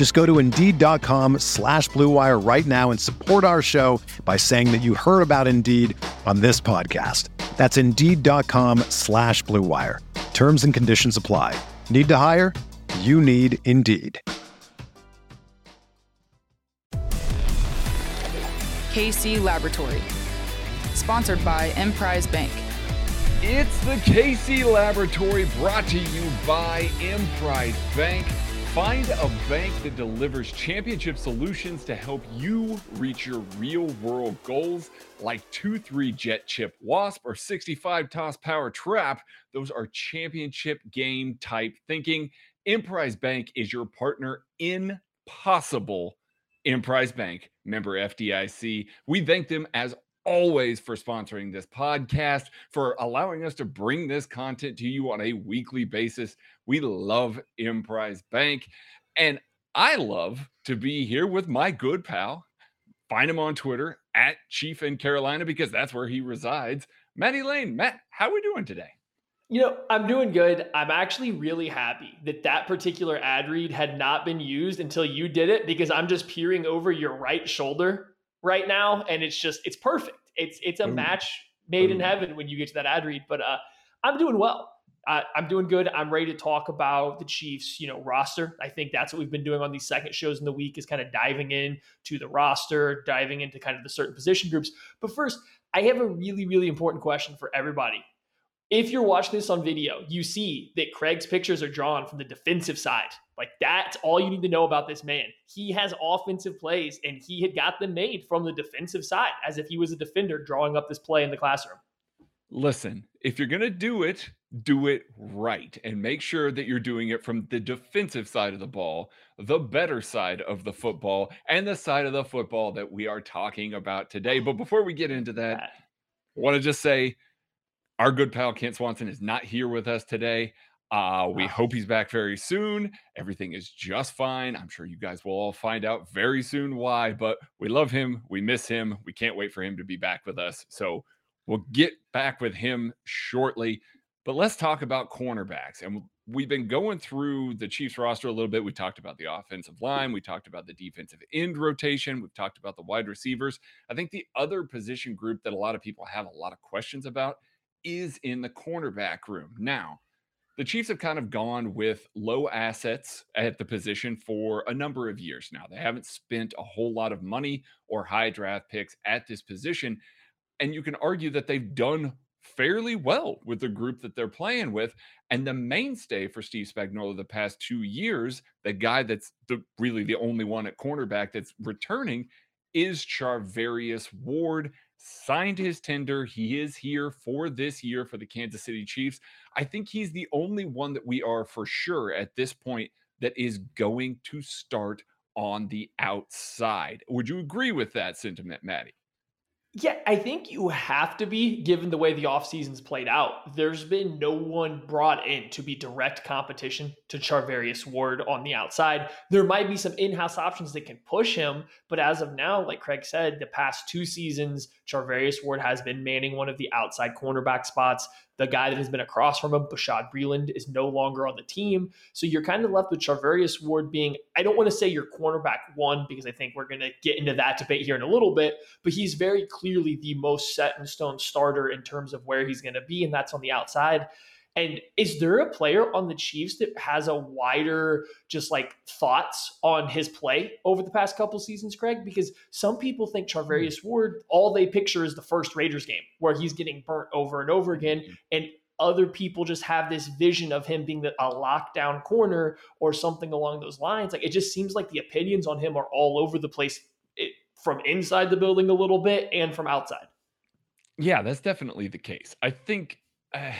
Just go to Indeed.com slash BlueWire right now and support our show by saying that you heard about Indeed on this podcast. That's Indeed.com slash BlueWire. Terms and conditions apply. Need to hire? You need Indeed. KC Laboratory, sponsored by Emprise Bank. It's the KC Laboratory brought to you by Emprise Bank. Find a bank that delivers championship solutions to help you reach your real world goals like 2 3 Jet Chip Wasp or 65 Toss Power Trap. Those are championship game type thinking. Emprise Bank is your partner in possible Emprise Bank, member FDIC. We thank them as always for sponsoring this podcast, for allowing us to bring this content to you on a weekly basis. We love Emprise Bank. And I love to be here with my good pal. Find him on Twitter at Chief in Carolina because that's where he resides. Matty Lane. Matt, how are we doing today? You know, I'm doing good. I'm actually really happy that that particular ad read had not been used until you did it because I'm just peering over your right shoulder right now and it's just it's perfect. It's it's a Ooh. match made Ooh. in heaven when you get to that ad read, but uh I'm doing well. Uh, I'm doing good. I'm ready to talk about the Chiefs, you know, roster. I think that's what we've been doing on these second shows in the week is kind of diving in to the roster, diving into kind of the certain position groups. But first, I have a really, really important question for everybody if you're watching this on video, you see that Craig's pictures are drawn from the defensive side. Like that's all you need to know about this man. He has offensive plays and he had got them made from the defensive side as if he was a defender drawing up this play in the classroom. Listen, if you're going to do it, do it right and make sure that you're doing it from the defensive side of the ball, the better side of the football, and the side of the football that we are talking about today. But before we get into that, I want to just say our good pal Kent Swanson is not here with us today. Uh, we wow. hope he's back very soon. Everything is just fine. I'm sure you guys will all find out very soon why, but we love him. We miss him. We can't wait for him to be back with us. So we'll get back with him shortly. But let's talk about cornerbacks. And we've been going through the Chiefs roster a little bit. We talked about the offensive line, we talked about the defensive end rotation, we've talked about the wide receivers. I think the other position group that a lot of people have a lot of questions about is in the cornerback room. Now, the Chiefs have kind of gone with low assets at the position for a number of years now. They haven't spent a whole lot of money or high draft picks at this position. And you can argue that they've done fairly well with the group that they're playing with. And the mainstay for Steve Spagnuolo the past two years, the guy that's the, really the only one at cornerback that's returning, is Charvarius Ward signed his tender. He is here for this year for the Kansas City Chiefs. I think he's the only one that we are for sure at this point that is going to start on the outside. Would you agree with that sentiment, Maddie? Yeah, I think you have to be given the way the offseason's played out. There's been no one brought in to be direct competition to Charvarius Ward on the outside. There might be some in-house options that can push him, but as of now, like Craig said, the past two seasons, Charvarius Ward has been manning one of the outside cornerback spots. The guy that has been across from him, Bashaud Breeland, is no longer on the team. So you're kind of left with Charvarius Ward being, I don't want to say your cornerback one, because I think we're going to get into that debate here in a little bit, but he's very clearly the most set in stone starter in terms of where he's going to be, and that's on the outside. And is there a player on the Chiefs that has a wider, just like thoughts on his play over the past couple seasons, Craig? Because some people think hmm. Charvarius Ward, all they picture is the first Raiders game where he's getting burnt over and over again. Hmm. And other people just have this vision of him being a lockdown corner or something along those lines. Like it just seems like the opinions on him are all over the place it, from inside the building a little bit and from outside. Yeah, that's definitely the case. I think uh,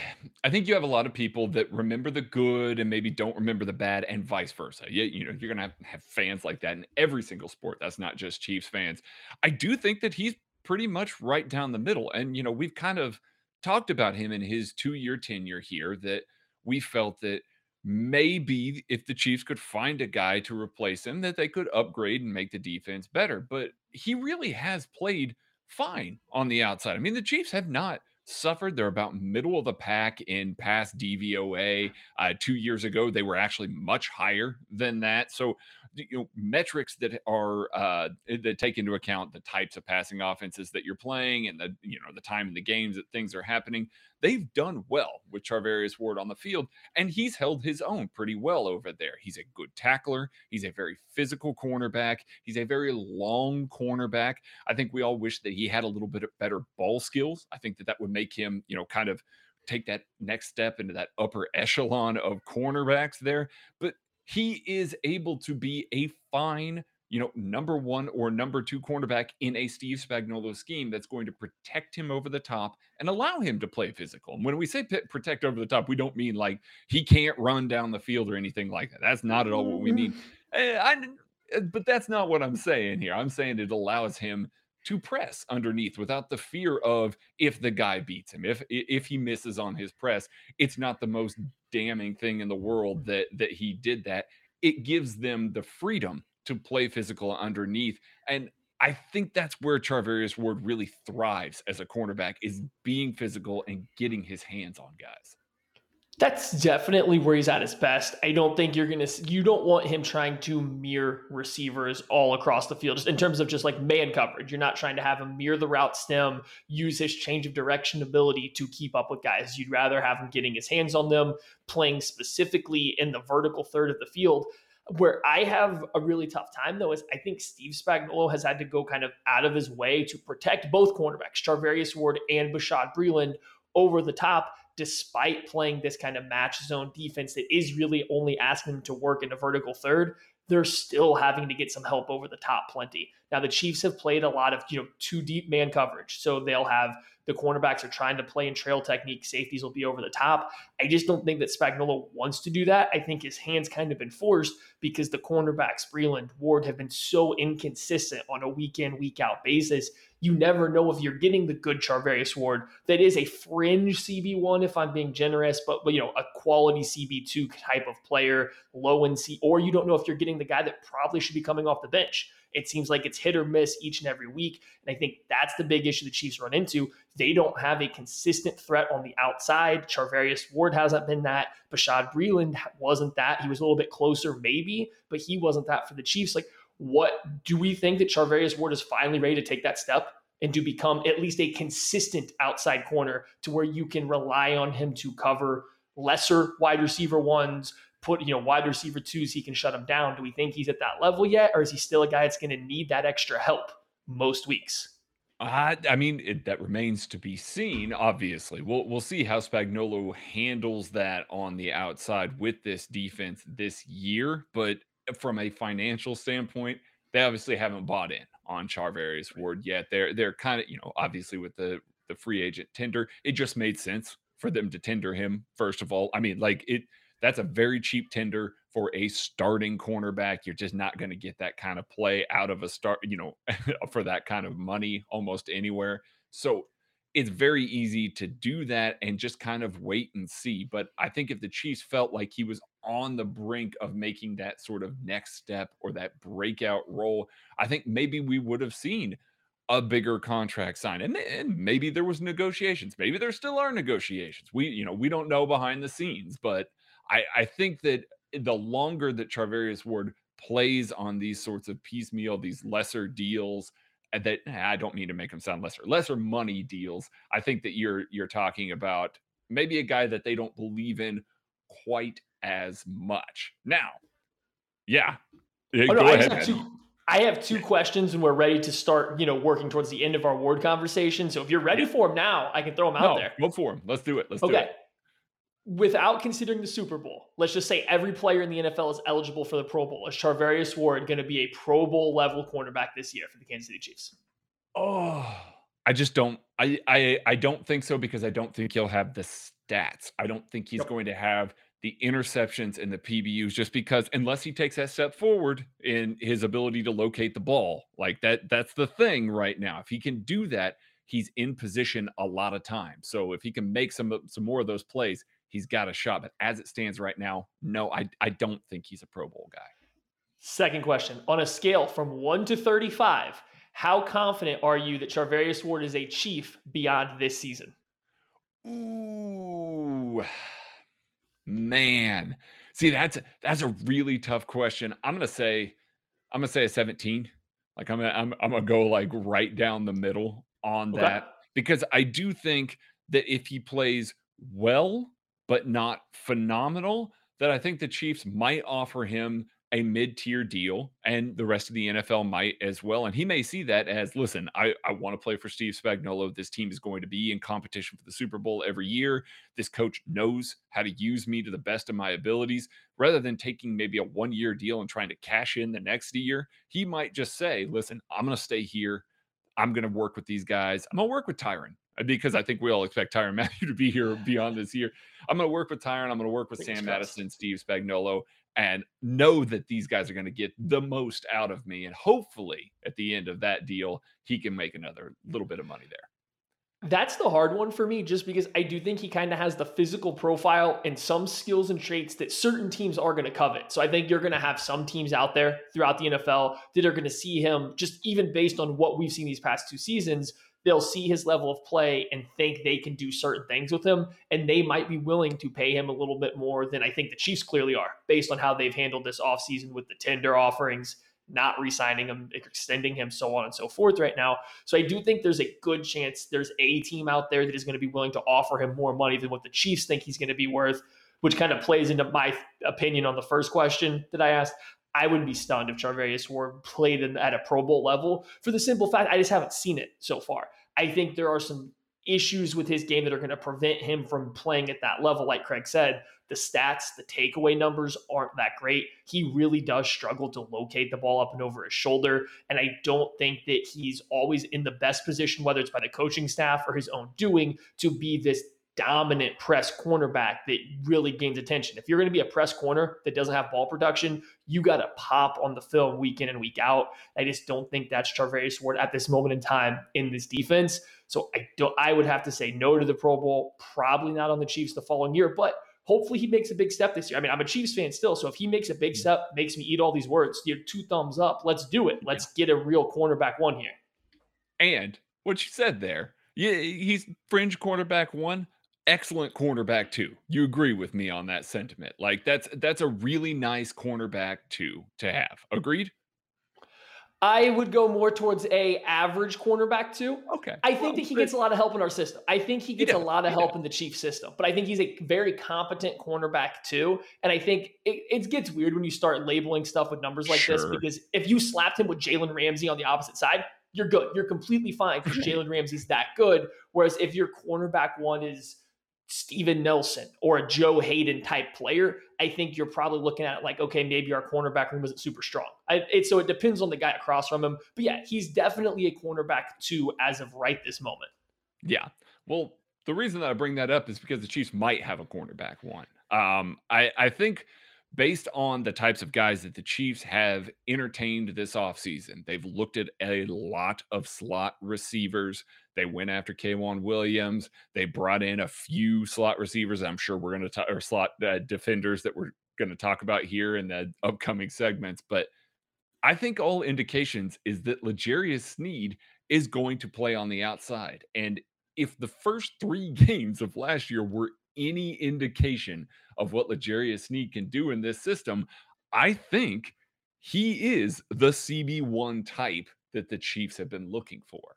I think you have a lot of people that remember the good and maybe don't remember the bad, and vice versa. You, you know, you're gonna have, have fans like that in every single sport. That's not just Chiefs fans. I do think that he's pretty much right down the middle, and you know, we've kind of talked about him in his two year tenure here that we felt that maybe if the Chiefs could find a guy to replace him, that they could upgrade and make the defense better. But he really has played fine on the outside. I mean, the Chiefs have not suffered. They're about middle of the pack in past DVOA. Uh, two years ago, they were actually much higher than that. So, you know, metrics that are uh, that take into account the types of passing offenses that you're playing and the you know the time in the games that things are happening they've done well with Charvarius Ward on the field, and he's held his own pretty well over there. He's a good tackler. He's a very physical cornerback. He's a very long cornerback. I think we all wish that he had a little bit of better ball skills. I think that that would make him, you know, kind of take that next step into that upper echelon of cornerbacks there. But he is able to be a fine you know, number one or number two cornerback in a Steve Spagnuolo scheme that's going to protect him over the top and allow him to play physical. And when we say p- protect over the top, we don't mean like he can't run down the field or anything like that. That's not at all what we mean. Eh, I, eh, but that's not what I'm saying here. I'm saying it allows him to press underneath without the fear of if the guy beats him if if he misses on his press it's not the most damning thing in the world that that he did that it gives them the freedom to play physical underneath. And I think that's where Charvarius Ward really thrives as a cornerback is being physical and getting his hands on guys. That's definitely where he's at his best. I don't think you're gonna. You don't want him trying to mirror receivers all across the field, just in terms of just like man coverage. You're not trying to have him mirror the route stem, use his change of direction ability to keep up with guys. You'd rather have him getting his hands on them, playing specifically in the vertical third of the field. Where I have a really tough time though is I think Steve Spagnuolo has had to go kind of out of his way to protect both cornerbacks, Charvarius Ward and Bashaud Breeland, over the top, despite playing this kind of match zone defense that is really only asking them to work in a vertical third. They're still having to get some help over the top plenty. Now the Chiefs have played a lot of you know two deep man coverage, so they'll have the cornerbacks are trying to play in trail technique. Safeties will be over the top. I just don't think that Spagnuolo wants to do that. I think his hands kind of been forced because the cornerbacks, Breeland, Ward, have been so inconsistent on a week in, week out basis. You never know if you're getting the good Charvarius Ward that is a fringe CB1, if I'm being generous, but, but you know, a quality CB2 type of player, low in C, or you don't know if you're getting the guy that probably should be coming off the bench. It seems like it's hit or miss each and every week. And I think that's the big issue the Chiefs run into. They don't have a consistent threat on the outside. Charvarius Ward hasn't been that. Bashaud Breeland wasn't that. He was a little bit closer, maybe, but he wasn't that for the Chiefs. Like, what do we think that Charvarius Ward is finally ready to take that step and to become at least a consistent outside corner to where you can rely on him to cover lesser wide receiver ones, put, you know, wide receiver twos, he can shut him down. Do we think he's at that level yet? Or is he still a guy that's going to need that extra help most weeks? Uh, I mean, it, that remains to be seen. Obviously, we'll we'll see how Spagnuolo handles that on the outside with this defense this year. But from a financial standpoint, they obviously haven't bought in on Charvarius Ward yet. They're they're kind of you know obviously with the the free agent tender, it just made sense for them to tender him first of all. I mean, like it that's a very cheap tender for a starting cornerback. You're just not going to get that kind of play out of a start, you know, for that kind of money almost anywhere. So it's very easy to do that and just kind of wait and see. But I think if the Chiefs felt like he was on the brink of making that sort of next step or that breakout role, I think maybe we would have seen a bigger contract sign and, and maybe there was negotiations maybe there still are negotiations we you know we don't know behind the scenes but I, I think that the longer that Charvarius Ward plays on these sorts of piecemeal, these lesser deals, uh, that I don't mean to make them sound lesser, lesser money deals. I think that you're you're talking about maybe a guy that they don't believe in quite as much. Now, yeah. oh, no, I, have two, I have two questions and we're ready to start, you know, working towards the end of our ward conversation. So if you're ready yeah. for them now, I can throw them out no, there. Go for them. Let's do it. Let's okay. do it. Without considering the Super Bowl, let's just say every player in the NFL is eligible for the Pro Bowl. Is Charvarius Ward going to be a Pro Bowl level cornerback this year for the Kansas City Chiefs? Oh, I just don't. I I I don't think so because I don't think he'll have the stats. I don't think he's going to have the interceptions and the PBUs just because unless he takes that step forward in his ability to locate the ball. Like that that's the thing right now. If he can do that, he's in position a lot of times. So if he can make some some more of those plays, he's got a shot. But as it stands right now, no, I I don't think he's a Pro Bowl guy. Second question. On a scale from 1 to 35, how confident are you that Charvarius Ward is a chief beyond this season? Ooh Man, see that's that's a really tough question. I'm gonna say, I'm gonna say a 17. Like I'm gonna I'm, I'm gonna go like right down the middle on okay. that because I do think that if he plays well but not phenomenal, that I think the Chiefs might offer him a mid-tier deal and the rest of the NFL might as well and he may see that as listen I I want to play for Steve Spagnuolo. This team is going to be in competition for the Super Bowl every year. This coach knows how to use me to the best of my abilities. Rather than taking maybe a one-year deal and trying to cash in the next year he might just say listen I'm going to stay here. I'm going to work with these guys. I'm going to work with Tyrann uh, because I think we all expect Tyrann Mathieu to be here beyond this year. I'm going to work with Tyrann. I'm going to work with Sam Madison, and Steve Spagnuolo and know that these guys are going to get the most out of me. And hopefully, at the end of that deal, he can make another little bit of money there. That's the hard one for me, just because I do think he kind of has the physical profile and some skills and traits that certain teams are going to covet. So I think you're going to have some teams out there throughout the NFL that are going to see him, just even based on what we've seen these past two seasons, they'll see his level of play and think they can do certain things with him. And they might be willing to pay him a little bit more than I think the Chiefs clearly are, based on how they've handled this offseason with the tender offerings, not re signing him, extending him, so on and so forth right now. So I do think there's a good chance there's a team out there that is going to be willing to offer him more money than what the Chiefs think he's going to be worth. Which kind of plays into my opinion on the first question that I asked. I would be stunned if Charvarius Ward played in, at a Pro Bowl level for the simple fact I just haven't seen it so far. I think there are some issues with his game that are going to prevent him from playing at that level. Like Craig said, the stats, the takeaway numbers aren't that great. He really does struggle to locate the ball up and over his shoulder. And I don't think that he's always in the best position, whether it's by the coaching staff or his own doing, to be this dominant press cornerback that really gains attention. If you're going to be a press corner that doesn't have ball production, you got to pop on the film week in and week out. I just don't think that's Charvarius Ward at this moment in time in this defense. So I don't. I would have to say no to the Pro Bowl. Probably not on the Chiefs the following year, but hopefully he makes a big step this year. I mean, I'm a Chiefs fan still, so if he makes a big mm-hmm. step, makes me eat all these words. You're two thumbs up. Let's do it. Let's get a real cornerback one here. And what you said there, yeah, he's fringe cornerback one excellent cornerback two. You agree with me on that sentiment. Like that's that's a really nice cornerback two to have. Agreed? I would go more towards a average cornerback two. Okay. I think well, that he gets a lot of help in our system. I think he gets a lot of help in the chief system, but I think he's a very competent cornerback two. And I think it, it gets weird when you start labeling stuff with numbers like sure. this because if you slapped him with Jalen Ramsey on the opposite side, you're good. You're completely fine because Jalen Ramsey's that good. Whereas if your cornerback one is Steven Nelson or a Joe Haden type player, I think you're probably looking at like, okay, maybe our cornerback room isn't super strong. I, it, so it depends on the guy across from him. But yeah, he's definitely a cornerback two as of right this moment. Yeah. Well, the reason that I bring that up is because the Chiefs might have a cornerback one. Um, I, I think – based on the types of guys that the Chiefs have entertained this offseason, they've looked at a lot of slot receivers. They went after K'Waun Williams. They brought in a few slot receivers. I'm sure we're going to talk or slot uh, defenders that we're going to talk about here in the upcoming segments. But I think all indications is that L'Jarius Sneed is going to play on the outside. And if the first three games of last year were any indication of what L'Jarius Sneed can do in this system, I think he is the CB1 type that the Chiefs have been looking for.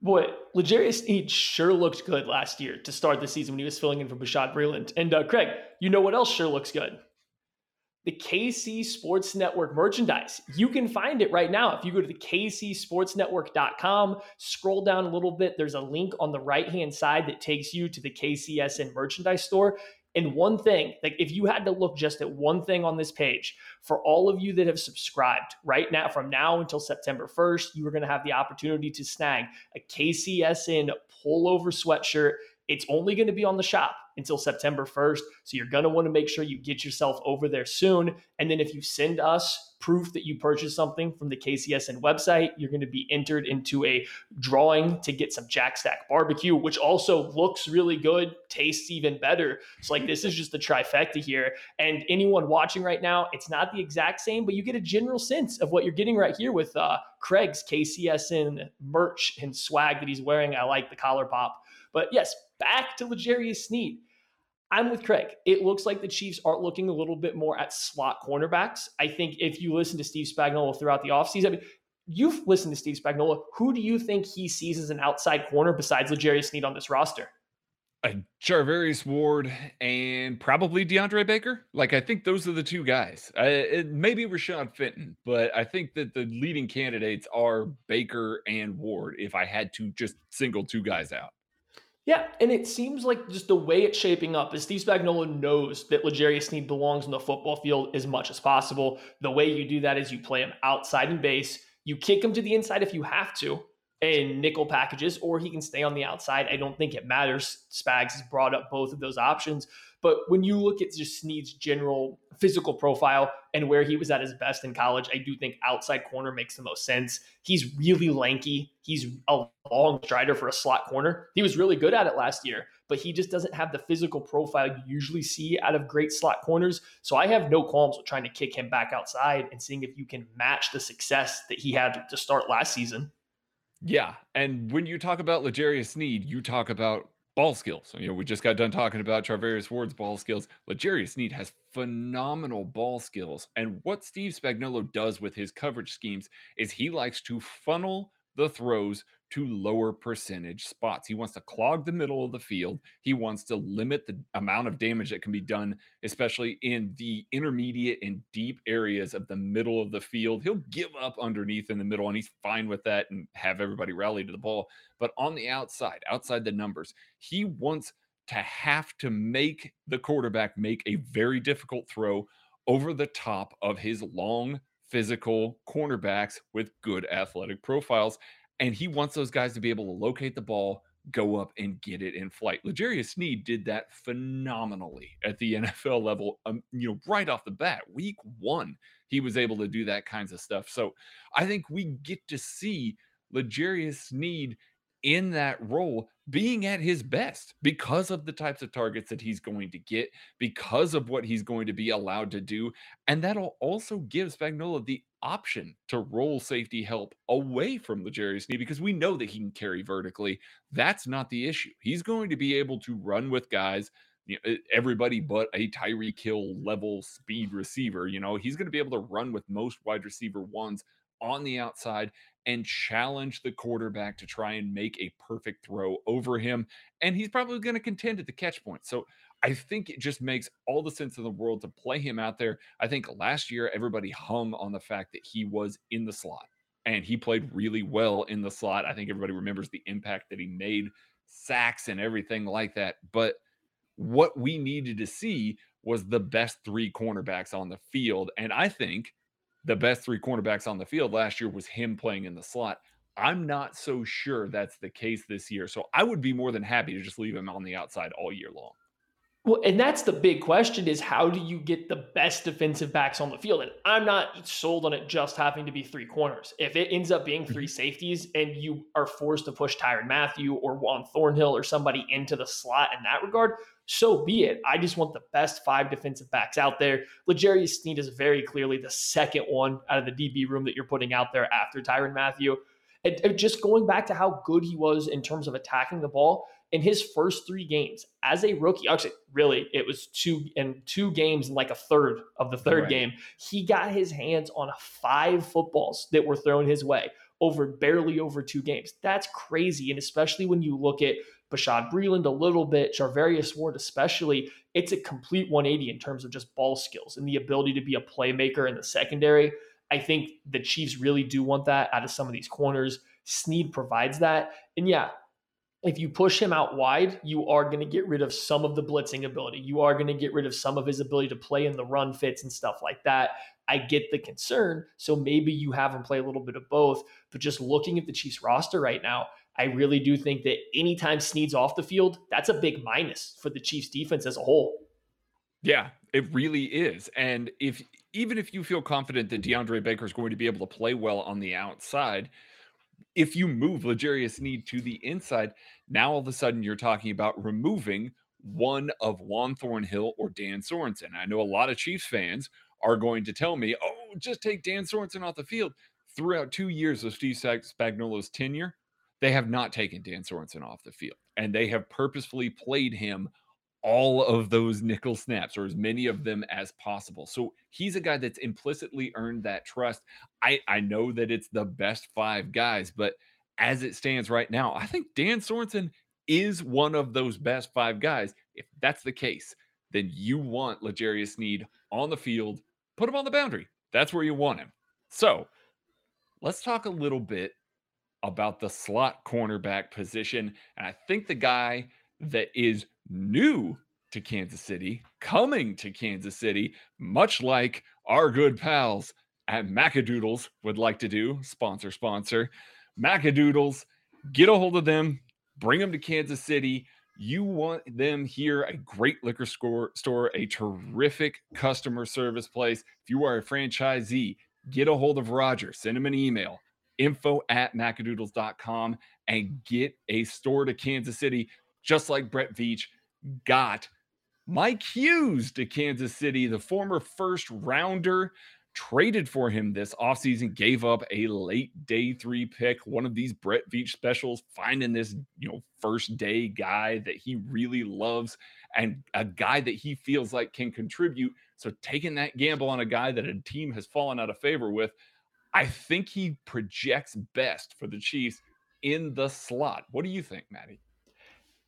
Boy, L'Jarius Sneed sure looked good last year to start the season when he was filling in for Bashaud Breeland. And uh, Craig, you know what else sure looks good? The KC Sports Network merchandise. You can find it right now. If you go to the kcsportsnetwork.com, scroll down a little bit, there's a link on the right hand side that takes you to the KCSN merchandise store. And one thing, like if you had to look just at one thing on this page, for all of you that have subscribed right now, from now until September 1st, you are going to have the opportunity to snag a KCSN pullover sweatshirt it's only going to be on the shop until September 1st. So you're going to want to make sure you get yourself over there soon. And then if you send us proof that you purchased something from the KCSN website, you're going to be entered into a drawing to get some Jack Stack barbecue, which also looks really good, tastes even better. So, like, this is just the trifecta here. And anyone watching right now, it's not the exact same, but you get a general sense of what you're getting right here with uh, Craig's KCSN merch and swag that he's wearing. I like the collar pop. But yes, back to L'Jarius Sneed. I'm with Craig. It looks like the Chiefs are looking a little bit more at slot cornerbacks. I think if you listen to Steve Spagnuolo throughout the offseason, I mean, you've listened to Steve Spagnuolo. Who do you think he sees as an outside corner besides L'Jarius Sneed on this roster? Uh, Charvarius Ward and probably DeAndre Baker. Like I think those are the two guys. It, maybe Rashad Fenton, but I think that the leading candidates are Baker and Ward. If I had to just single two guys out. Yeah, and it seems like just the way it's shaping up is Steve Spagnuolo knows that L'Jarius Sneed belongs on the football field as much as possible. The way you do that is you play him outside in base. You kick him to the inside if you have to in nickel packages, or he can stay on the outside. I don't think it matters. Spags has brought up both of those options. But when you look at just Sneed's general physical profile and where he was at his best in college, I do think outside corner makes the most sense. He's really lanky. He's a long strider for a slot corner. He was really good at it last year, but he just doesn't have the physical profile you usually see out of great slot corners. So I have no qualms with trying to kick him back outside and seeing if you can match the success that he had to start last season. Yeah, and when you talk about L'Jarius Sneed, you talk about ball skills. You know, we just got done talking about Charvarius Ward's ball skills. L'Jarius Sneed has phenomenal ball skills. And what Steve Spagnuolo does with his coverage schemes is he likes to funnel the throws to lower percentage spots. He wants to clog the middle of the field. He wants to limit the amount of damage that can be done, especially in the intermediate and deep areas of the middle of the field. He'll give up underneath in the middle, and he's fine with that and have everybody rally to the ball. But on the outside, outside the numbers, he wants to have to make the quarterback make a very difficult throw over the top of his long physical cornerbacks with good athletic profiles. And he wants those guys to be able to locate the ball, go up and get it in flight. L'Jarius Sneed did that phenomenally at the NFL level. Um, you know, right off the bat, week one, he was able to do that kinds of stuff. So I think we get to see L'Jarius Sneed in that role being at his best because of the types of targets that he's going to get, because of what he's going to be allowed to do. And that'll also give Spagnuolo the option to roll safety help away from L'Jarius Sneed because we know that he can carry vertically. That's not the issue. He's going to be able to run with guys. You know, everybody but a Tyreek Hill level speed receiver. You know, he's going to be able to run with most wide receiver ones on the outside and challenge the quarterback to try and make a perfect throw over him. And he's probably going to contend at the catch point. So I think it just makes all the sense in the world to play him out there. I think last year everybody hung on the fact that he was in the slot and he played really well in the slot. I think everybody remembers the impact that he made, sacks and everything like that. But what we needed to see was the best three cornerbacks on the field. And I think the best three cornerbacks on the field last year was him playing in the slot. I'm not so sure that's the case this year. So I would be more than happy to just leave him on the outside all year long. Well, and that's the big question is how do you get the best defensive backs on the field? And I'm not sold on it just having to be three corners. If it ends up being three mm-hmm. safeties and you are forced to push Tyrann Mathieu or Juan Thornhill or somebody into the slot in that regard, so be it. I just want the best five defensive backs out there. L'Jarius Sneed is very clearly the second one out of the DB room that you're putting out there after Tyrann Mathieu. And, just going back to how good he was in terms of attacking the ball in his first three games as a rookie. Actually, really, it was two and two games and like a third of the third right. game. He got his hands on five footballs that were thrown his way over barely over two games. That's crazy. And especially when you look at Bashaud Breeland a little bit, Charvarius Ward especially, it's a complete 180 in terms of just ball skills and the ability to be a playmaker in the secondary. I think the Chiefs really do want that out of some of these corners. Sneed provides that. And yeah, if you push him out wide, you are going to get rid of some of the blitzing ability. You are going to get rid of some of his ability to play in the run fits and stuff like that. I get the concern. So maybe you have him play a little bit of both. But just looking at the Chiefs roster right now, I really do think that anytime Sneed's off the field, that's a big minus for the Chiefs defense as a whole. Yeah, it really is. And if even if you feel confident that DeAndre Baker is going to be able to play well on the outside, if you move L'Jarius Sneed to the inside, now all of a sudden you're talking about removing one of Juan Thornhill or Dan Sorensen. I know a lot of Chiefs fans are going to tell me, oh, just take Dan Sorensen off the field. Throughout two years of Steve Spagnuolo's tenure, they have not taken Dan Sorensen off the field, and they have purposefully played him all of those nickel snaps or as many of them as possible. So he's a guy that's implicitly earned that trust. I, I know that it's the best five guys, but as it stands right now, I think Dan Sorensen is one of those best five guys. If that's the case, then you want L'Jarius Sneed on the field, put him on the boundary. That's where you want him. So let's talk a little bit about the slot cornerback position. And I think the guy that is new to Kansas City, coming to Kansas City, much like our good pals at Macadoodles would like to do. Sponsor, sponsor. Macadoodles, get a hold of them, bring them to Kansas City. You want them here, a great liquor store, store, a terrific customer service place. If you are a franchisee, get a hold of Roger, send him an email, info at macadoodles.com, and get a store to Kansas City just like Brett Veach got Mike Hughes to Kansas City, the former first rounder, traded for him this offseason, gave up a late day three pick, one of these Brett Veach specials, finding this, you know, first day guy that he really loves and a guy that he feels like can contribute. So taking that gamble on a guy that a team has fallen out of favor with, I think he projects best for the Chiefs in the slot. What do you think, Maddie?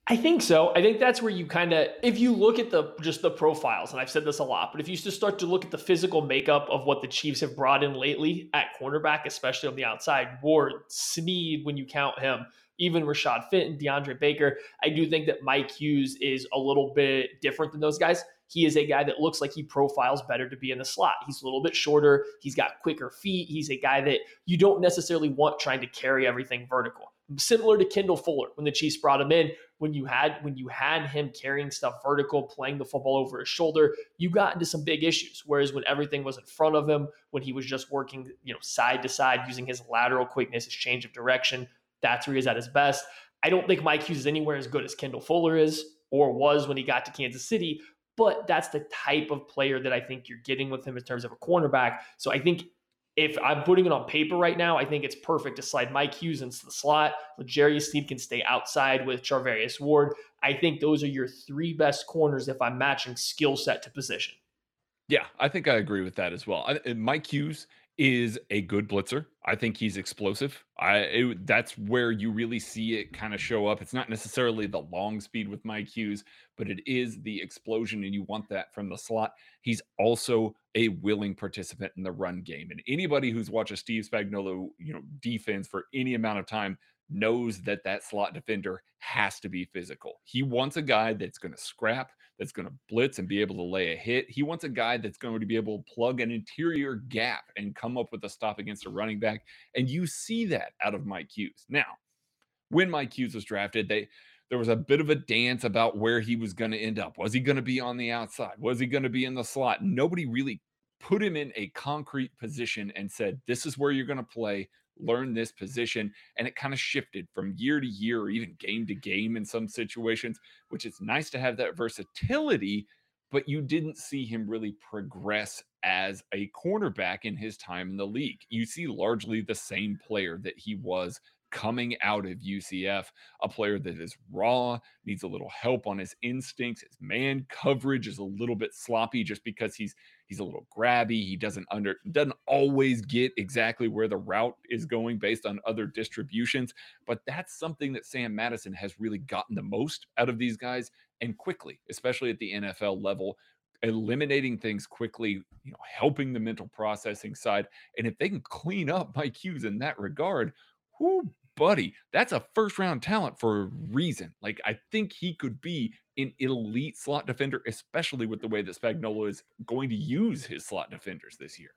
I think so. I think that's where you kind of, if you look at the just the profiles, and I've said this a lot, but if you just start to look at the physical makeup of what the Chiefs have brought in lately at cornerback, especially on the outside, Ward, Sneed, when you count him, even Rashad Fenton, DeAndre Baker, I do think that Mike Hughes is a little bit different than those guys. He is a guy that looks like he profiles better to be in the slot. He's a little bit shorter. He's got quicker feet. He's a guy that you don't necessarily want trying to carry everything vertical similar to Kendall Fuller when the Chiefs brought him in. When you had when you had him carrying stuff vertical, playing the football over his shoulder, you got into some big issues. Whereas when everything was in front of him, when he was just working, you know, side to side, using his lateral quickness, his change of direction, that's where he's at his best. I don't think Mike Hughes is anywhere as good as Kendall Fuller is or was when he got to Kansas City, but that's the type of player that I think you're getting with him in terms of a cornerback. So I think if I'm putting it on paper right now, I think it's perfect to slide Mike Hughes into the slot. L'Jarius Sneed can stay outside with Charvarius Ward. I think those are your three best corners if I'm matching skill set to position. Yeah, I think I agree with that as well. I, Mike Hughes is a good blitzer. I think he's explosive. I it, that's where you really see it kind of show up. It's not necessarily the long speed with Mike Hughes, but it is the explosion, and you want that from the slot. He's also a willing participant in the run game, and anybody who's watched a Steve Spagnuolo, you know, defense for any amount of time knows that that slot defender has to be physical. He wants a guy that's going to scrap, that's going to blitz and be able to lay a hit. He wants a guy that's going to be able to plug an interior gap and come up with a stop against a running back. And you see that out of Mike Hughes. Now, when Mike Hughes was drafted, they there was a bit of a dance about where he was going to end up. Was he going to be on the outside? Was he going to be in the slot? Nobody really put him in a concrete position and said, This is where you're going to play learn this position. And it kind of shifted from year to year or even game to game in some situations, which is nice to have that versatility. But you didn't see him really progress as a cornerback in his time in the league. You see largely the same player that he was coming out of UCF, a player that is raw, needs a little help on his instincts. His man coverage is a little bit sloppy just because he's he's a little grabby. He doesn't under doesn't always get exactly where the route is going based on other distributions, but that's something that Sam Madison has really gotten the most out of these guys and quickly, especially at the NFL level eliminating things quickly, you know, helping the mental processing side. And if they can clean up Mike Hughes in that regard, whoo, buddy, that's a first round talent for a reason. Like, I think he could be an elite slot defender, especially with the way that Spagnuolo is going to use his slot defenders this year.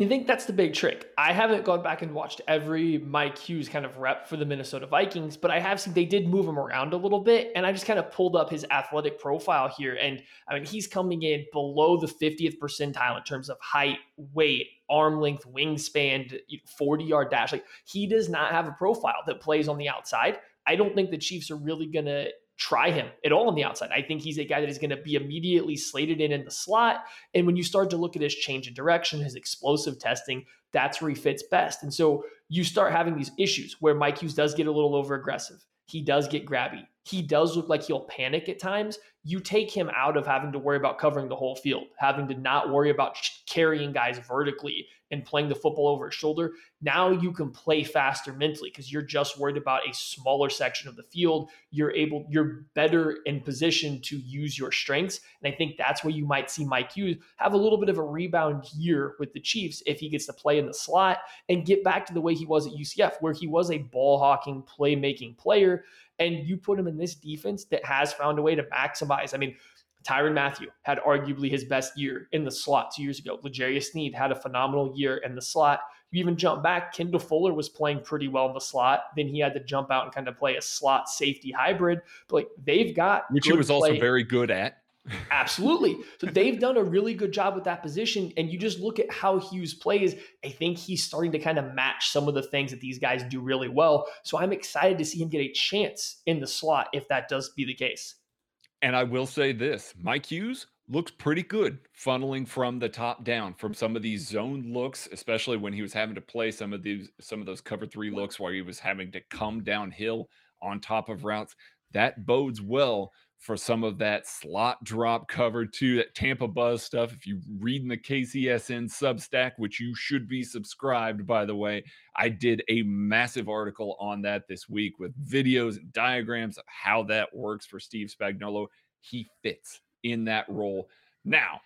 I think that's the big trick. I haven't gone back and watched every Mike Hughes kind of rep for the Minnesota Vikings, but I have seen they did move him around a little bit. And I just kind of pulled up his athletic profile here. And I mean, he's coming in below the 50th percentile in terms of height, weight, arm length, wingspan, 40 yard dash. Like he does not have a profile that plays on the outside. I don't think the Chiefs are really going to try him at all on the outside. I think he's a guy that is going to be immediately slated in in the slot. And when you start to look at his change in direction, his explosive testing, that's where he fits best. And so you start having these issues where Mike Hughes does get a little over aggressive. He does get grabby. He does look like he'll panic at times. You take him out of having to worry about covering the whole field, having to not worry about carrying guys vertically and playing the football over his shoulder. Now you can play faster mentally because you're just worried about a smaller section of the field. You're able, you're better in position to use your strengths. And I think that's where you might see Mike Hughes have a little bit of a rebound year with the Chiefs if he gets to play in the slot and get back to the way he was at UCF, where he was a ball hawking, playmaking player. And you put him in this defense that has found a way to maximize. I mean, Tyrann Mathieu had arguably his best year in the slot two years ago. L'Jarius Sneed had a phenomenal year in the slot. You even jump back, Kendall Fuller was playing pretty well in the slot. Then he had to jump out and kind of play a slot safety hybrid. But like they've got which he was play. also very good at. Absolutely. So they've done a really good job with that position. And you just look at how Hughes plays. I think he's starting to kind of match some of the things that these guys do really well. So I'm excited to see him get a chance in the slot if that does be the case. And I will say this Mike Hughes looks pretty good funneling from the top down from some of these zone looks, especially when he was having to play some of these some of those cover three looks where he was having to come downhill on top of routes. That bodes well for some of that slot drop cover two, that Tampa Buzz stuff. If you read in the KCSN Substack, which you should be subscribed, by the way, I did a massive article on that this week with videos and diagrams of how that works for Steve Spagnuolo. He fits in that role. Now,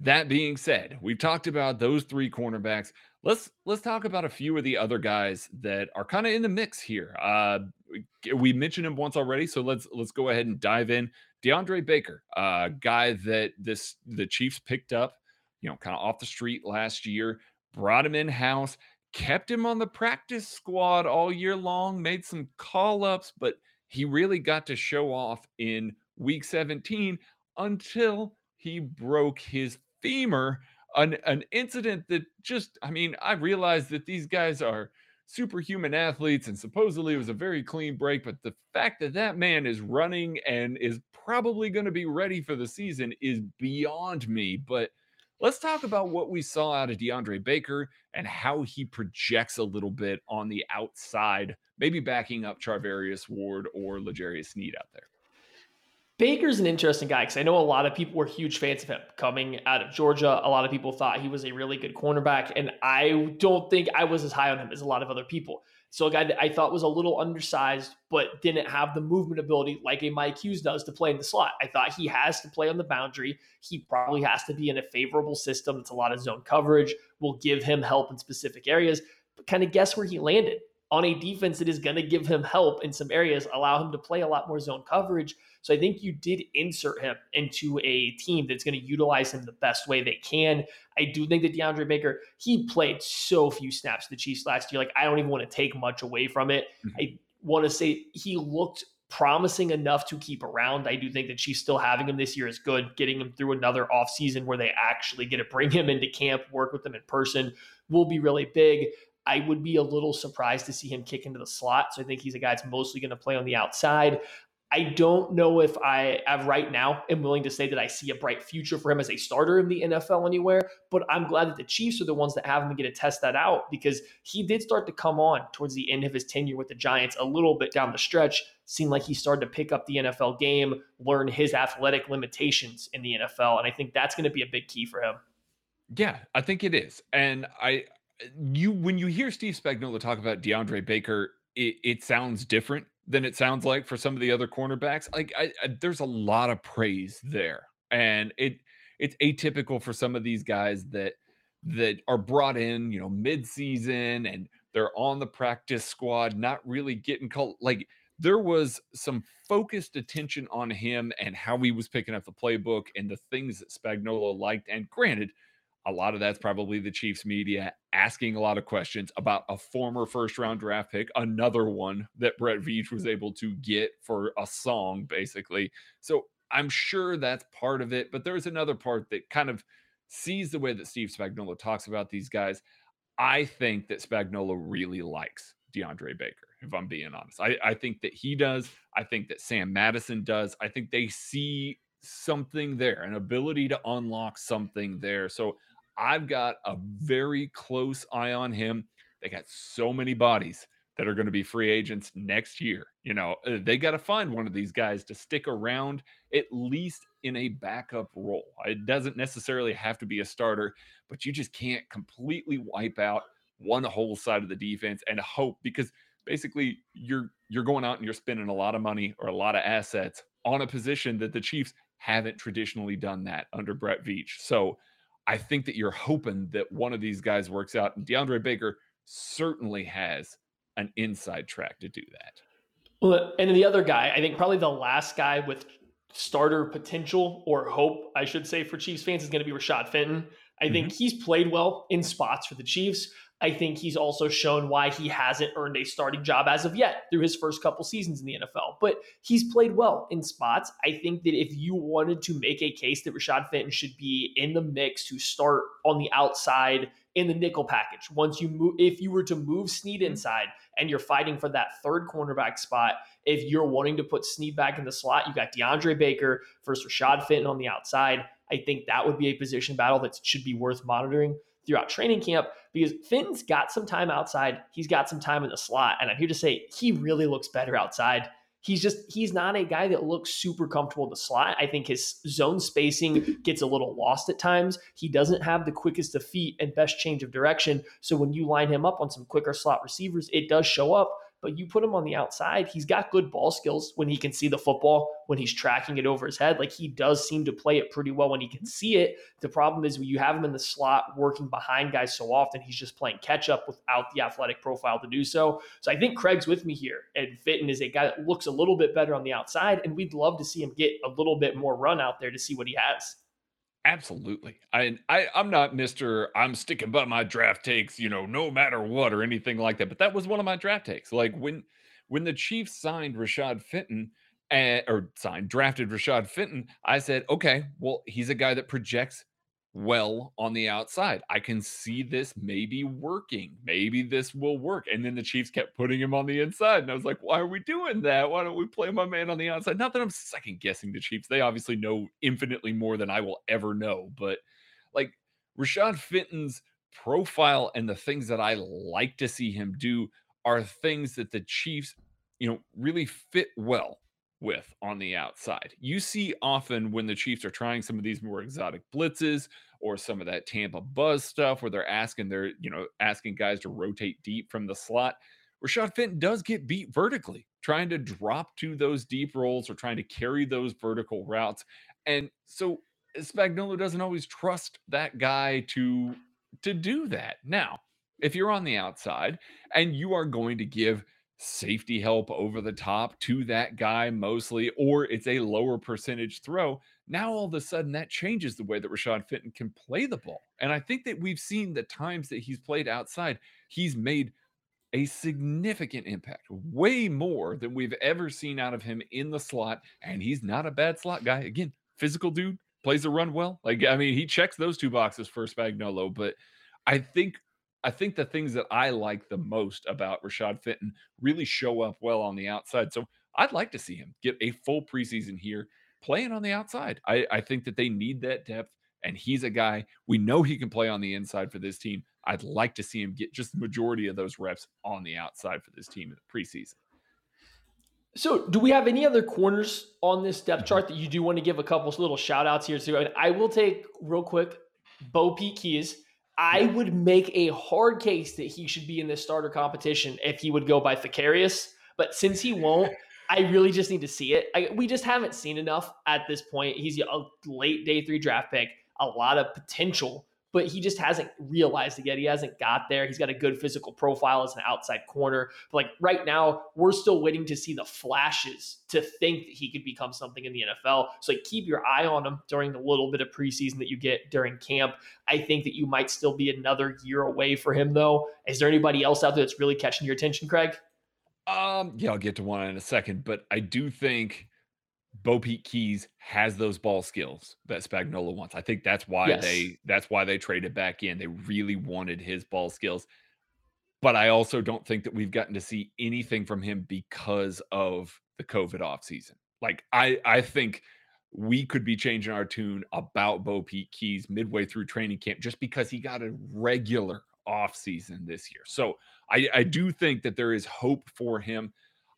that being said, we've talked about those three cornerbacks. Let's let's talk about a few of the other guys that are kind of in the mix here. Uh, we mentioned him once already, so let's let's go ahead and dive in. DeAndre Baker, a uh, guy that this the Chiefs picked up, you know, kind of off the street last year, brought him in house, kept him on the practice squad all year long, made some call ups, but he really got to show off in week 17 until he broke his femur an, an incident that just, I mean, I realized that these guys are superhuman athletes and supposedly it was a very clean break, but the fact that that man is running and is probably going to be ready for the season is beyond me. But let's talk about what we saw out of DeAndre Baker and how he projects a little bit on the outside, maybe backing up Charvarius Ward or L'Jarius Sneed out there. Baker's an interesting guy because I know a lot of people were huge fans of him coming out of Georgia. A lot of people thought he was a really good cornerback, and I don't think I was as high on him as a lot of other people. So a guy that I thought was a little undersized, but didn't have the movement ability like a Mike Hughes does to play in the slot. I thought he has to play on the boundary. He probably has to be in a favorable system. It's a lot of zone coverage. Will give him help in specific areas. But kind of guess where he landed on a defense that is going to give him help in some areas, allow him to play a lot more zone coverage. So I think you did insert him into a team that's going to utilize him the best way they can. I do think that DeAndre Baker, he played so few snaps to the Chiefs last year. Like, I don't even want to take much away from it. Mm-hmm. I want to say he looked promising enough to keep around. I do think that she's still having him this year is good. Getting him through another offseason where they actually get to bring him into camp, work with him in person will be really big. I would be a little surprised to see him kick into the slot. So I think he's a guy that's mostly going to play on the outside. I don't know if I have right now am willing to say that I see a bright future for him as a starter in the NFL anywhere, but I'm glad that the Chiefs are the ones that have him and get to test that out because he did start to come on towards the end of his tenure with the Giants a little bit down the stretch. Seemed like he started to pick up the NFL game, learn his athletic limitations in the NFL, and I think that's going to be a big key for him. Yeah, I think it is. And I you when you hear Steve Spagnuolo talk about DeAndre Baker, it, it sounds different than it sounds like for some of the other cornerbacks. Like I, I, there's a lot of praise there, and it it's atypical for some of these guys that that are brought in, you know, mid-season and they're on the practice squad, not really getting called. Like there was some focused attention on him and how he was picking up the playbook and the things that Spagnuolo liked. And granted, a lot of that's probably the Chiefs media asking a lot of questions about a former first round draft pick, another one that Brett Veach was able to get for a song, basically. So I'm sure that's part of it, but there's another part that kind of sees the way that Steve Spagnuolo talks about these guys. I think that Spagnuolo really likes DeAndre Baker, if I'm being honest. I, I think that he does. I think that Sam Madison does. I think they see something there, an ability to unlock something there. So I've got a very close eye on him. They got so many bodies that are going to be free agents next year. You know, uh, they got to find one of these guys to stick around at least in a backup role. It doesn't necessarily have to be a starter, but you just can't completely wipe out one whole side of the defense and hope because basically you're you're going out and you're spending a lot of money or a lot of assets on a position that the Chiefs haven't traditionally done that under Brett Veach. So I think that you're hoping that one of these guys works out. And DeAndre Baker certainly has an inside track to do that. Well, and the other guy, I think probably the last guy with starter potential or hope, I should say, for Chiefs fans is going to be Rashad Fenton. I mm-hmm. think he's played well in spots for the Chiefs. I think he's also shown why he hasn't earned a starting job as of yet through his first couple seasons in the NFL. But he's played well in spots. I think that if you wanted to make a case that Rashad Fenton should be in the mix to start on the outside in the nickel package, once you move, if you were to move Sneed mm-hmm. inside and you're fighting for that third cornerback spot, if you're wanting to put Sneed back in the slot, you got DeAndre Baker versus Rashad Fenton on the outside. I think that would be a position battle that should be worth monitoring throughout training camp because Finn's got some time outside. He's got some time in the slot. And I'm here to say he really looks better outside. He's just, he's not a guy that looks super comfortable in the slot. I think his zone spacing gets a little lost at times. He doesn't have the quickest of feet and best change of direction. So when you line him up on some quicker slot receivers, it does show up but you put him on the outside, he's got good ball skills when he can see the football, when he's tracking it over his head. Like he does seem to play it pretty well when he can see it. The problem is when you have him in the slot working behind guys so often, he's just playing catch up without the athletic profile to do so. So I think Craig's with me here. And Fenton is a guy that looks a little bit better on the outside, and we'd love to see him get a little bit more run out there to see what he has. Absolutely. I, I I'm not Mr. I'm sticking by my draft takes, you know, no matter what or anything like that. But that was one of my draft takes. Like when when the Chiefs signed Rashad Fenton uh, or signed drafted Rashad Fenton, I said, okay, well, he's a guy that projects well on the outside. I can see this maybe working. Maybe this will work. And then the Chiefs kept putting him on the inside. And I was like, why are we doing that? Why don't we play my man on the outside? Not that I'm second guessing the Chiefs. They obviously know infinitely more than I will ever know. But like Rashad Fenton's profile and the things that I like to see him do are things that the Chiefs, you know, really fit well with on the outside. You see often when the Chiefs are trying some of these more exotic blitzes or some of that Tampa buzz stuff where they're asking their, you know, asking guys to rotate deep from the slot. Rashad Fenton does get beat vertically, trying to drop to those deep rolls or trying to carry those vertical routes. And so Spagnuolo doesn't always trust that guy to to do that. Now, if you're on the outside and you are going to give safety help over the top to that guy mostly, or it's a lower percentage throw. Now all of a sudden that changes the way that Rashad Fenton can play the ball. And I think that we've seen the times that he's played outside, he's made a significant impact, way more than we've ever seen out of him in the slot. And he's not a bad slot guy. Again, physical dude, plays the run well. Like, I mean, he checks those two boxes for Spagnuolo, but I think I think the things that I like the most about Rashad Fenton really show up well on the outside. So I'd like to see him get a full preseason here playing on the outside. I, I think that they need that depth, and he's a guy we know he can play on the inside for this team. I'd like to see him get just the majority of those reps on the outside for this team in the preseason. So, do we have any other corners on this depth chart that you do want to give a couple little shout outs here to? I will take real quick BoPete Keyes. I would make a hard case that he should be in this starter competition if he would go by Thakarius. But since he won't, I really just need to see it. I, we just haven't seen enough at this point. He's a late day three draft pick, a lot of potential but he just hasn't realized it yet. He hasn't got there. He's got a good physical profile as an outside corner. But like right now, we're still waiting to see the flashes to think that he could become something in the NFL. So like keep your eye on him during the little bit of preseason that you get during camp. I think that you might still be another year away for him though. Is there anybody else out there that's really catching your attention, Craig? Um, yeah, I'll get to one in a second, but I do think BoPete Keyes has those ball skills that Spagnuolo wants. I think that's why yes. they that's why they traded back in. They really wanted his ball skills. But I also don't think that we've gotten to see anything from him because of the COVID offseason. Like I I think we could be changing our tune about BoPete Keyes midway through training camp just because he got a regular offseason this year. So I, I do think that there is hope for him.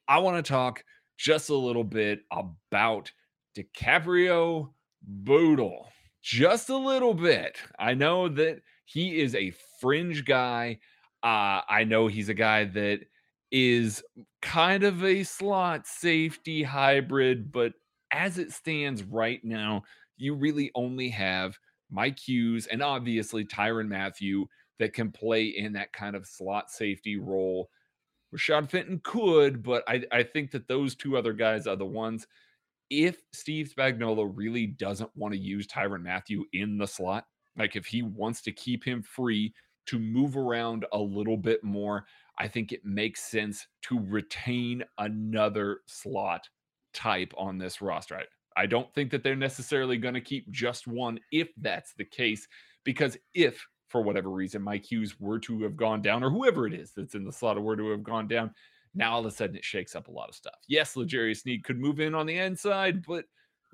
I want to talk just a little bit about DiCaprio Bootle. Just a little bit. I know that he is a fringe guy. Uh, I know he's a guy that is kind of a slot safety hybrid, but as it stands right now, you really only have Mike Hughes and obviously Tyrann Mathieu that can play in that kind of slot safety role. Rashad Fenton could, but I, I think that those two other guys are the ones. If Steve Spagnuolo really doesn't want to use Tyrann Mathieu in the slot, like if he wants to keep him free to move around a little bit more, I think it makes sense to retain another slot type on this roster. I, I don't think that they're necessarily going to keep just one if that's the case, because if for whatever reason, Mike Hughes were to have gone down, or whoever it is that's in the slot of were to have gone down, now all of a sudden it shakes up a lot of stuff. Yes, L'Jarius Sneed could move in on the inside, but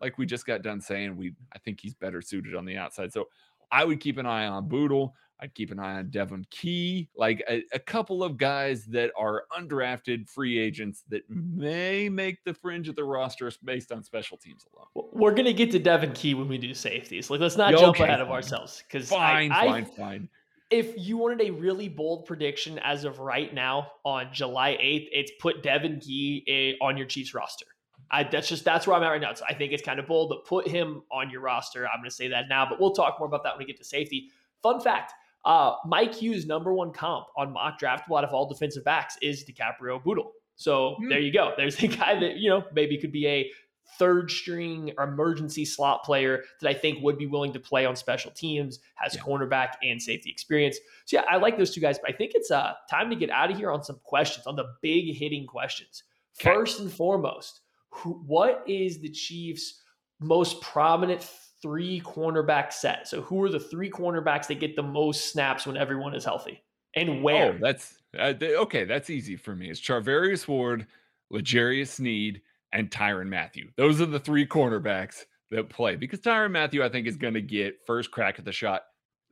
like we just got done saying, we I think he's better suited on the outside. So I would keep an eye on Bootle. I'd keep an eye on Devon Key, like a, a, couple of guys that are undrafted free agents that may make the fringe of the roster based on special teams alone. We're gonna get to Devon Key when we do safeties. Like, let's not jump ahead fine. of ourselves because fine, I, fine, I, fine. If you wanted a really bold prediction as of right now on July 8th, it's put Devon Key eh, on your Chiefs roster. I, that's just that's where I'm at right now. So I think it's kind of bold, but put him on your roster. I'm going to say that now, but we'll talk more about that when we get to safety. Fun fact: uh, Mike Hughes' number one comp on Mockdraftable of all defensive backs is DiCaprio Bootle. So mm. there you go. There's a guy that, you know, maybe could be a third string or emergency slot player that I think would be willing to play on special teams, has yeah. cornerback and safety experience. So yeah, I like those two guys, but I think it's uh, time to get out of here on some questions, on the big hitting questions. Okay. First and foremost, who, what is the Chiefs' most prominent three cornerback set. So who are the three cornerbacks that get the most snaps when everyone is healthy? And where? Oh, that's uh, okay. That's easy for me. It's Charvarius Ward, L'Jarius Sneed, and Tyrann Mathieu. Those are the three cornerbacks that play because Tyrann Mathieu, I think, is going to get first crack at the shot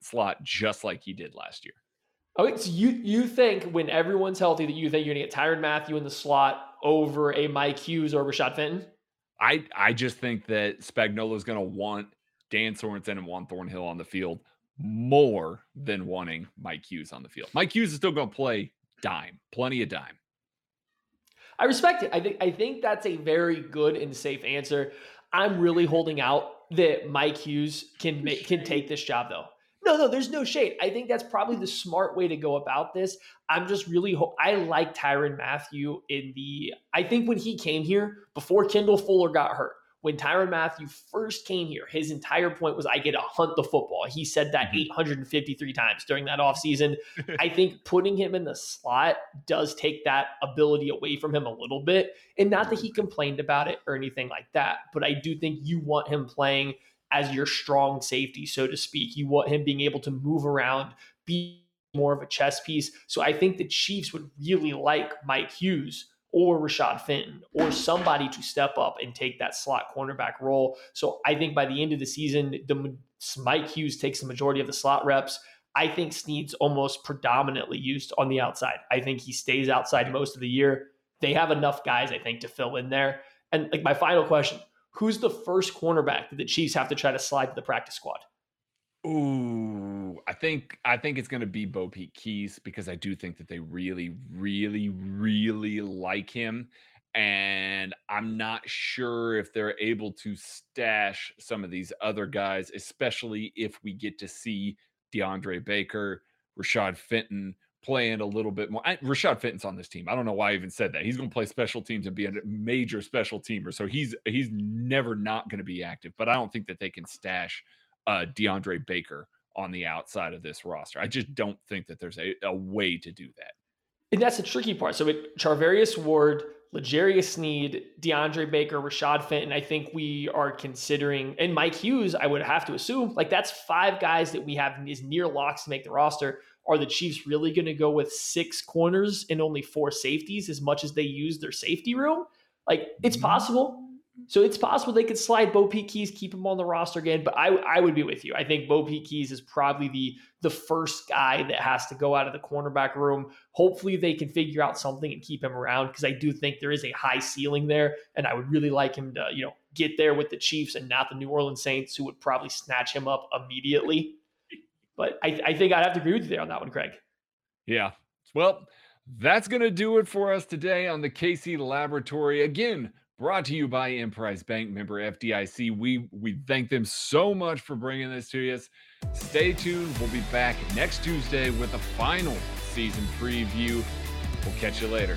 slot just like he did last year. Okay, so you you think when everyone's healthy that you think you're going to get Tyrann Mathieu in the slot over a Mike Hughes or Rashad Fenton? I I just think that Spagnuolo is going to want Dan Sorensen and Juan Thornhill on the field more than wanting Mike Hughes on the field. Mike Hughes is still going to play dime, plenty of dime. I respect it. I think I think that's a very good and safe answer. I'm really holding out that Mike Hughes can make, can take this job though. No, no, there's no shade. I think that's probably the smart way to go about this. I'm just really ho- I like Tyrann Mathieu in the I think when he came here before Kendall Fuller got hurt, when Tyrann Mathieu first came here, his entire point was I get to hunt the football. He said that mm-hmm. 853 times during that offseason. I think putting him in the slot does take that ability away from him a little bit. And not that he complained about it or anything like that, but I do think you want him playing as your strong safety, so to speak. You want him being able to move around, be more of a chess piece. So I think the Chiefs would really like Mike Hughes or Rashad Fenton or somebody to step up and take that slot cornerback role. So I think by the end of the season, the Mike Hughes takes the majority of the slot reps. I think Sneed's almost predominantly used on the outside. I think he stays outside most of the year. They have enough guys, I think, to fill in there. And like my final question, who's the first cornerback that the Chiefs have to try to slide to the practice squad? Ooh, I think I think it's going to be BoPete Keyes because I do think that they really, really, really like him, and I'm not sure if they're able to stash some of these other guys, especially if we get to see DeAndre Baker, Rashad Fenton playing a little bit more. I, Rashad Fenton's on this team. I don't know why I even said that. He's going to play special teams and be a major special teamer, so he's he's never not going to be active. But I don't think that they can stash uh, DeAndre Baker on the outside of this roster. I just don't think that there's a, a way to do that. And that's the tricky part. So with Charvarius Ward, L'Jarius Sneed, DeAndre Baker, Rashad Fenton, I think we are considering, and Mike Hughes, I would have to assume, like that's five guys that we have is near locks to make the roster. Are the Chiefs really going to go with six corners and only four safeties as much as they use their safety room? Like it's mm-hmm. possible. So it's possible they could slide BoPete Keyes, keep him on the roster again. But I, I would be with you. I think BoPete Keyes is probably the the first guy that has to go out of the cornerback room. Hopefully they can figure out something and keep him around because I do think there is a high ceiling there, and I would really like him to you know get there with the Chiefs and not the New Orleans Saints, who would probably snatch him up immediately. But I, I think I'd have to agree with you there on that one, Craig. Yeah. Well, that's going to do it for us today on the KC Laboratory. Again, brought to you by Emprise Bank member FDIC. We we thank them so much for bringing this to us. Stay tuned. We'll be back next Tuesday with a final season preview. We'll catch you later.